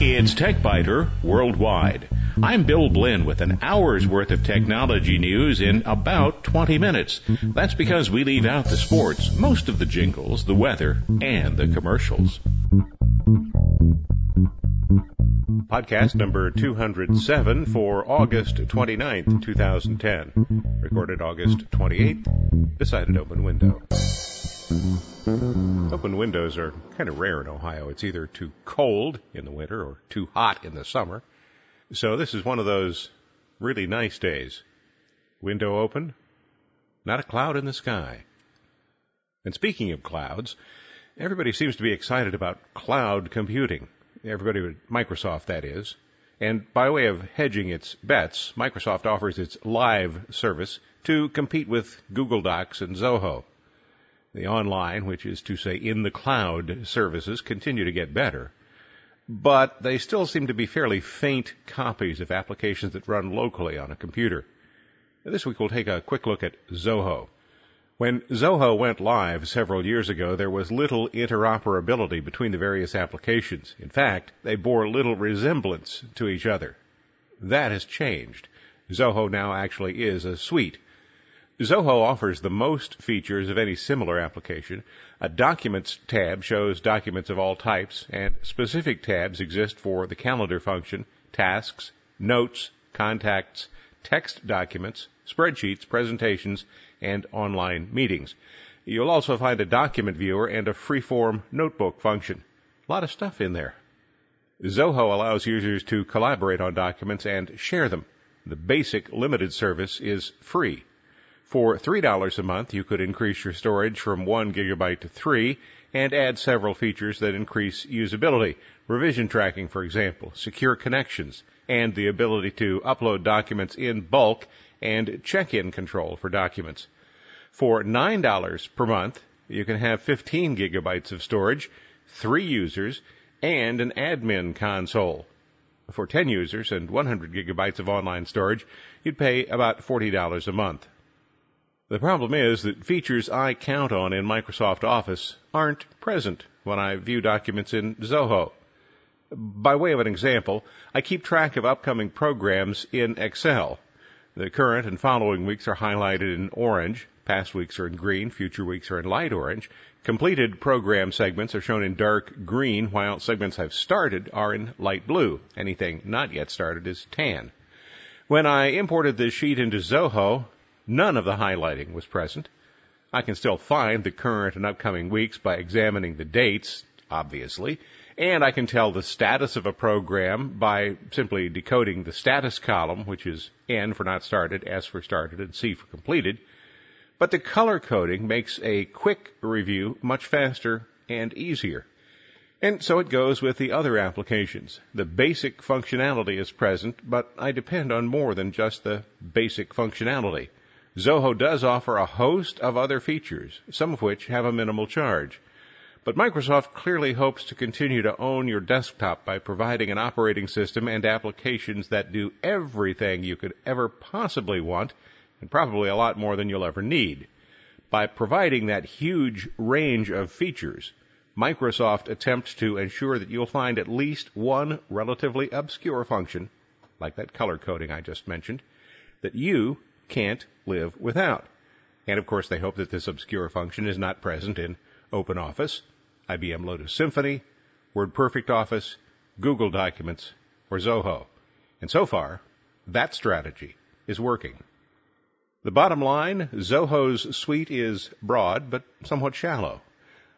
It's TechByter Worldwide. I'm Bill Blinn with an hour's worth of technology news in about 20 minutes. That's because we leave out the sports, most of the jingles, the weather, and the commercials. Podcast number 207 for August 29th, 2010. Recorded August 28th. beside an open window. Mm-hmm. Open windows are kind of rare in Ohio. It's either too cold in the winter or too hot in the summer. So this is one of those really nice days. Window open, not a cloud in the sky. And speaking of clouds, everybody seems to be excited about cloud computing. Everybody with Microsoft, that is. And by way of hedging its bets, Microsoft offers its live service to compete with Google Docs and Zoho. The online, which is to say in the cloud services, continue to get better. But they still seem to be fairly faint copies of applications that run locally on a computer. This week we'll take a quick look at Zoho. When Zoho went live several years ago, there was little interoperability between the various applications. In fact, they bore little resemblance to each other. That has changed. Zoho now actually is a suite Zoho offers the most features of any similar application. A Documents tab shows documents of all types, and specific tabs exist for the calendar function, tasks, notes, contacts, text documents, spreadsheets, presentations, and online meetings. You'll also find a document viewer and a freeform notebook function. A lot of stuff in there. Zoho allows users to collaborate on documents and share them. The basic limited service is free. For $3 a month, you could increase your storage from 1 gigabyte to 3 and add several features that increase usability. Revision tracking, for example, secure connections, and the ability to upload documents in bulk and check-in control for documents. For $9 per month, you can have 15 gigabytes of storage, 3 users, and an admin console. For 10 users and 100 gigabytes of online storage, you'd pay about $40 a month. The problem is that features I count on in Microsoft Office aren't present when I view documents in Zoho. By way of an example, I keep track of upcoming programs in Excel. The current and following weeks are highlighted in orange, past weeks are in green, future weeks are in light orange. Completed program segments are shown in dark green, while segments I've started are in light blue. Anything not yet started is tan. When I imported this sheet into Zoho, None of the highlighting was present. I can still find the current and upcoming weeks by examining the dates, obviously, and I can tell the status of a program by simply decoding the status column, which is N for not started, S for started, and C for completed. But the color coding makes a quick review much faster and easier. And so it goes with the other applications. The basic functionality is present, but I depend on more than just the basic functionality. Zoho does offer a host of other features, some of which have a minimal charge. But Microsoft clearly hopes to continue to own your desktop by providing an operating system and applications that do everything you could ever possibly want, and probably a lot more than you'll ever need. By providing that huge range of features, Microsoft attempts to ensure that you'll find at least one relatively obscure function, like that color coding I just mentioned, that you can't live without. And of course, they hope that this obscure function is not present in OpenOffice, IBM Lotus Symphony, WordPerfect Office, Google Documents, or Zoho. And so far, that strategy is working. The bottom line, Zoho's suite is broad but somewhat shallow.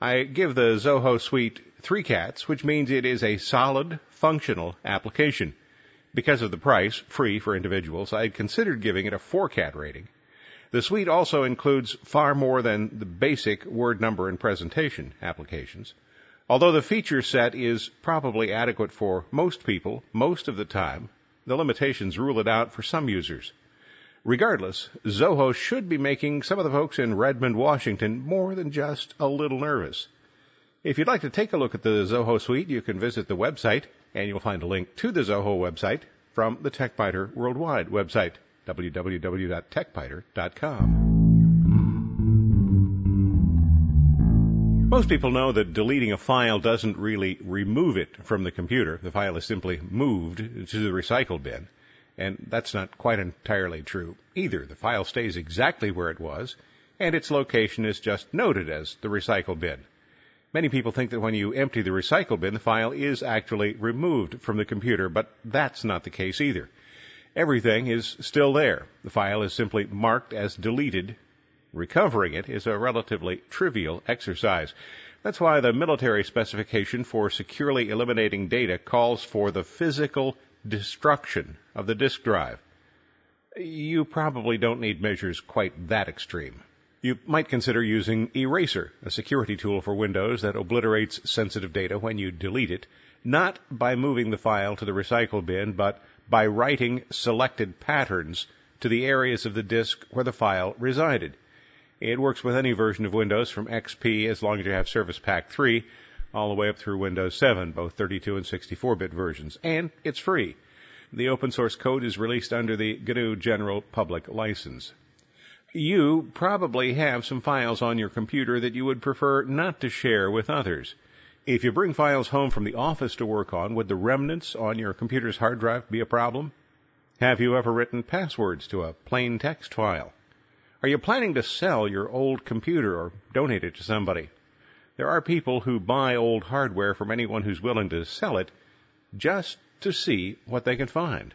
I give the Zoho suite three cats, which means it is a solid, functional application. Because of the price, free for individuals, I had considered giving it a 4 cat rating. The suite also includes far more than the basic word number and presentation applications. Although the feature set is probably adequate for most people most of the time, the limitations rule it out for some users. Regardless, Zoho should be making some of the folks in Redmond, Washington more than just a little nervous. If you'd like to take a look at the Zoho suite, you can visit the website and you'll find a link to the Zoho website from the TechByter Worldwide website, www.techbyter.com. Most people know that deleting a file doesn't really remove it from the computer. The file is simply moved to the recycle bin. And that's not quite entirely true either. The file stays exactly where it was, and its location is just noted as the recycle bin. Many people think that when you empty the recycle bin, the file is actually removed from the computer, but that's not the case either. Everything is still there. The file is simply marked as deleted. Recovering it is a relatively trivial exercise. That's why the military specification for securely eliminating data calls for the physical destruction of the disk drive. You probably don't need measures quite that extreme. You might consider using Eraser, a security tool for Windows that obliterates sensitive data when you delete it, not by moving the file to the recycle bin, but by writing selected patterns to the areas of the disk where the file resided. It works with any version of Windows from XP as long as you have Service Pack 3 all the way up through Windows 7, both 32 and 64 bit versions, and it's free. The open source code is released under the GNU General Public License. You probably have some files on your computer that you would prefer not to share with others. If you bring files home from the office to work on, would the remnants on your computer's hard drive be a problem? Have you ever written passwords to a plain text file? Are you planning to sell your old computer or donate it to somebody? There are people who buy old hardware from anyone who's willing to sell it just to see what they can find.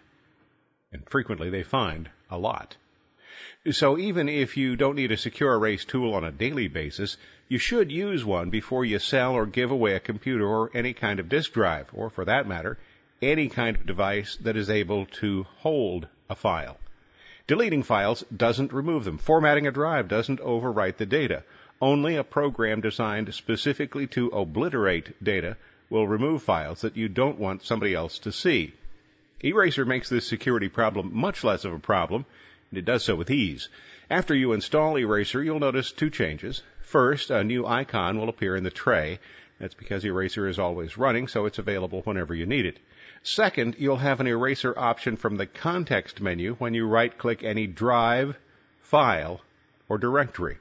And frequently they find a lot. So even if you don't need a secure erase tool on a daily basis, you should use one before you sell or give away a computer or any kind of disk drive, or for that matter, any kind of device that is able to hold a file. Deleting files doesn't remove them. Formatting a drive doesn't overwrite the data. Only a program designed specifically to obliterate data will remove files that you don't want somebody else to see. Eraser makes this security problem much less of a problem and it does so with ease. After you install Eraser, you'll notice two changes. First, a new icon will appear in the tray. That's because Eraser is always running, so it's available whenever you need it. Second, you'll have an eraser option from the context menu when you right click any drive, file, or directory.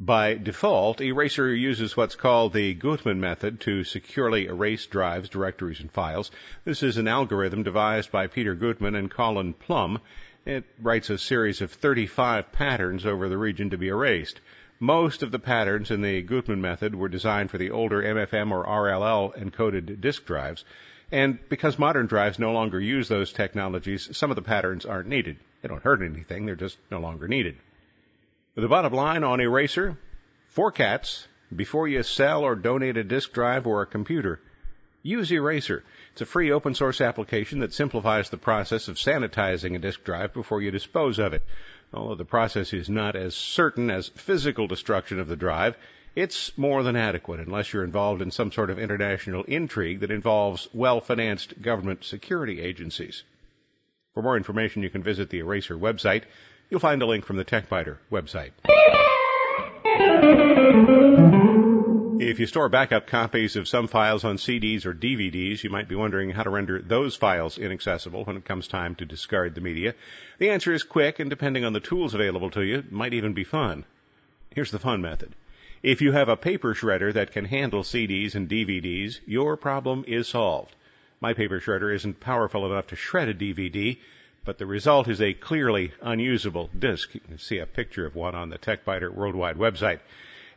By default, Eraser uses what's called the Gutmann method to securely erase drives, directories, and files. This is an algorithm devised by Peter Gutmann and Colin Plumb it writes a series of 35 patterns over the region to be erased. Most of the patterns in the Gutmann method were designed for the older MFM or RLL encoded disk drives, and because modern drives no longer use those technologies, some of the patterns aren't needed. They don't hurt anything, they're just no longer needed. The bottom line on Eraser, four cats, before you sell or donate a disk drive or a computer, use Eraser. It's a free open source application that simplifies the process of sanitizing a disk drive before you dispose of it. Although the process is not as certain as physical destruction of the drive, it's more than adequate unless you're involved in some sort of international intrigue that involves well financed government security agencies. For more information, you can visit the Eraser website. You'll find a link from the TechByter website. If you store backup copies of some files on CDs or DVDs, you might be wondering how to render those files inaccessible when it comes time to discard the media. The answer is quick, and depending on the tools available to you, it might even be fun. Here's the fun method. If you have a paper shredder that can handle CDs and DVDs, your problem is solved. My paper shredder isn't powerful enough to shred a DVD, but the result is a clearly unusable disc. You can see a picture of one on the TechByter Worldwide website.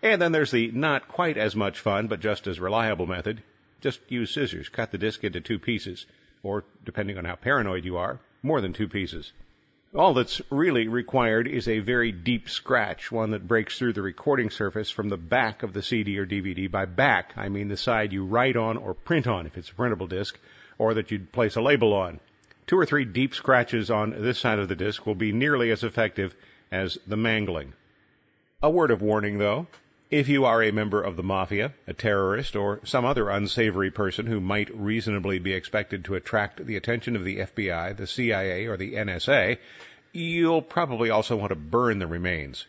And then there's the not quite as much fun, but just as reliable method. Just use scissors, cut the disc into two pieces, or depending on how paranoid you are, more than two pieces. All that's really required is a very deep scratch, one that breaks through the recording surface from the back of the CD or DVD. By back, I mean the side you write on or print on if it's a printable disc, or that you'd place a label on. Two or three deep scratches on this side of the disc will be nearly as effective as the mangling. A word of warning though. If you are a member of the mafia, a terrorist, or some other unsavory person who might reasonably be expected to attract the attention of the FBI, the CIA, or the NSA, you'll probably also want to burn the remains.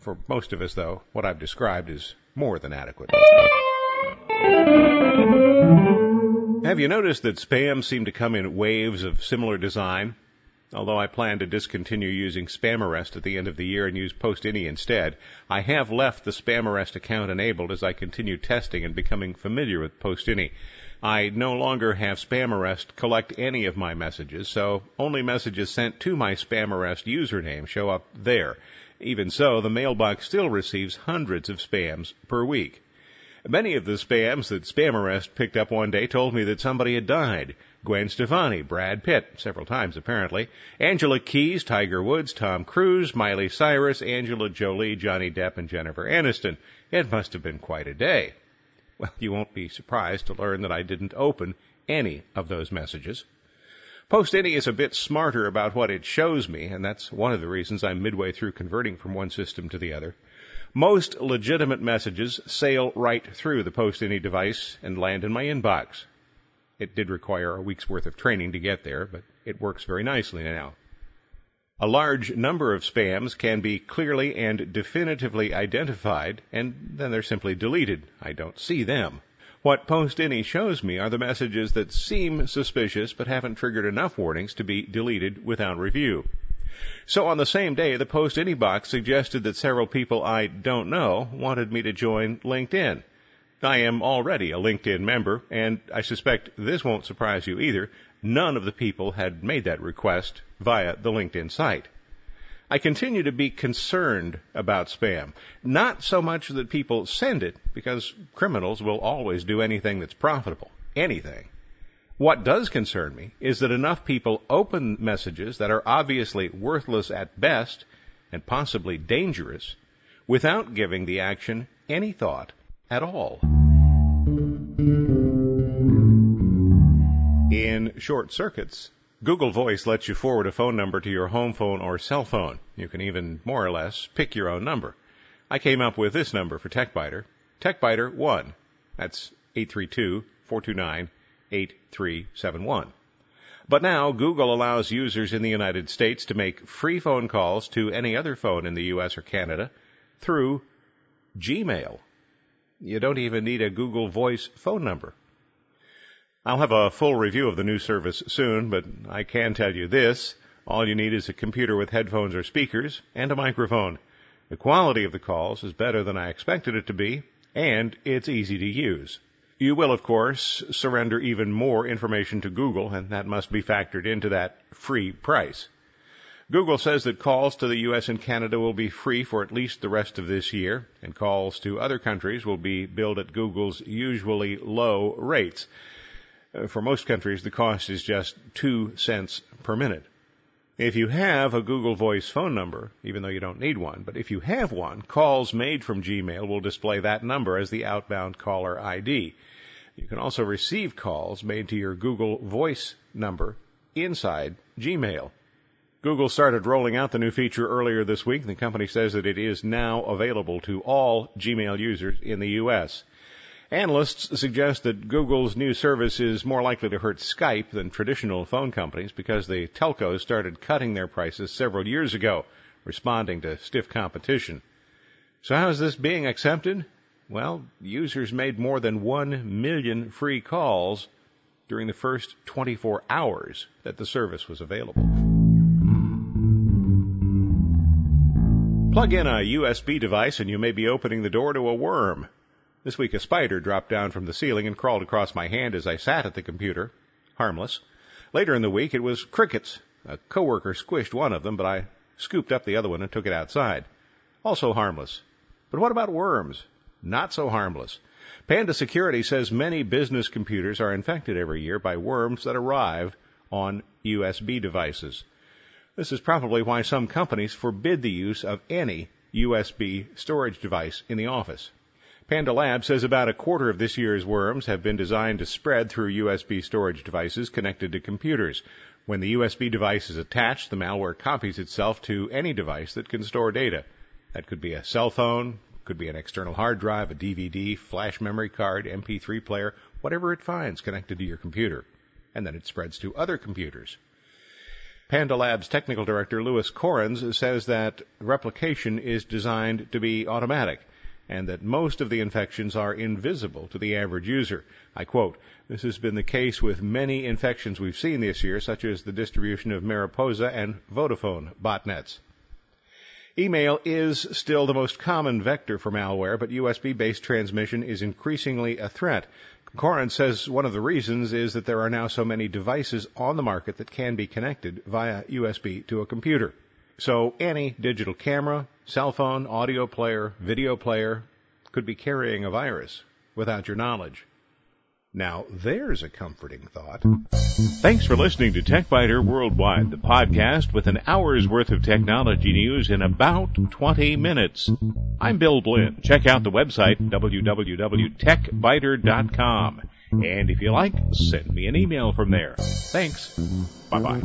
For most of us, though, what I've described is more than adequate. Have you noticed that spam seem to come in waves of similar design? Although I plan to discontinue using SpamArrest at the end of the year and use Postini instead, I have left the SpamArrest account enabled as I continue testing and becoming familiar with Postini. I no longer have SpamArrest collect any of my messages, so only messages sent to my SpamArrest username show up there. Even so, the mailbox still receives hundreds of spams per week. Many of the spams that SpamArrest picked up one day told me that somebody had died. Gwen Stefani, Brad Pitt, several times apparently, Angela Keys, Tiger Woods, Tom Cruise, Miley Cyrus, Angela Jolie, Johnny Depp, and Jennifer Aniston. It must have been quite a day. Well, you won't be surprised to learn that I didn't open any of those messages. Postini is a bit smarter about what it shows me, and that's one of the reasons I'm midway through converting from one system to the other. Most legitimate messages sail right through the Postini device and land in my inbox. It did require a week's worth of training to get there, but it works very nicely now. A large number of spams can be clearly and definitively identified, and then they're simply deleted. I don't see them. What Postini shows me are the messages that seem suspicious but haven't triggered enough warnings to be deleted without review. So on the same day, the Postini box suggested that several people I don't know wanted me to join LinkedIn. I am already a LinkedIn member, and I suspect this won't surprise you either. None of the people had made that request via the LinkedIn site. I continue to be concerned about spam. Not so much that people send it, because criminals will always do anything that's profitable. Anything. What does concern me is that enough people open messages that are obviously worthless at best and possibly dangerous without giving the action any thought at all. In short circuits, Google Voice lets you forward a phone number to your home phone or cell phone. You can even more or less pick your own number. I came up with this number for TechByter. TechByter 1. That's 832 429 8371. But now Google allows users in the United States to make free phone calls to any other phone in the US or Canada through Gmail. You don't even need a Google Voice phone number. I'll have a full review of the new service soon, but I can tell you this. All you need is a computer with headphones or speakers and a microphone. The quality of the calls is better than I expected it to be, and it's easy to use. You will, of course, surrender even more information to Google, and that must be factored into that free price. Google says that calls to the US and Canada will be free for at least the rest of this year, and calls to other countries will be billed at Google's usually low rates. Uh, for most countries, the cost is just two cents per minute. If you have a Google Voice phone number, even though you don't need one, but if you have one, calls made from Gmail will display that number as the outbound caller ID. You can also receive calls made to your Google Voice number inside Gmail. Google started rolling out the new feature earlier this week. The company says that it is now available to all Gmail users in the U.S. Analysts suggest that Google's new service is more likely to hurt Skype than traditional phone companies because the telcos started cutting their prices several years ago, responding to stiff competition. So how is this being accepted? Well, users made more than 1 million free calls during the first 24 hours that the service was available. Plug in a USB device and you may be opening the door to a worm. This week a spider dropped down from the ceiling and crawled across my hand as I sat at the computer. Harmless. Later in the week it was crickets. A coworker squished one of them, but I scooped up the other one and took it outside. Also harmless. But what about worms? not so harmless. Panda Security says many business computers are infected every year by worms that arrive on USB devices. This is probably why some companies forbid the use of any USB storage device in the office. Panda Lab says about a quarter of this year's worms have been designed to spread through USB storage devices connected to computers. When the USB device is attached, the malware copies itself to any device that can store data. That could be a cell phone, could be an external hard drive, a DVD, flash memory card, MP3 player, whatever it finds connected to your computer. And then it spreads to other computers. Panda Labs technical director Louis Corrons says that replication is designed to be automatic and that most of the infections are invisible to the average user. I quote, This has been the case with many infections we've seen this year, such as the distribution of Mariposa and Vodafone botnets. Email is still the most common vector for malware, but USB based transmission is increasingly a threat. Corrons says one of the reasons is that there are now so many devices on the market that can be connected via USB to a computer. So any digital camera, cell phone, audio player, video player could be carrying a virus without your knowledge. Now, there's a comforting thought. Thanks for listening to TechByter Worldwide, the podcast with an hour's worth of technology news in about 20 minutes. I'm Bill Blinn. Check out the website, www.techbyter.com. And if you like, send me an email from there. Thanks. Bye bye.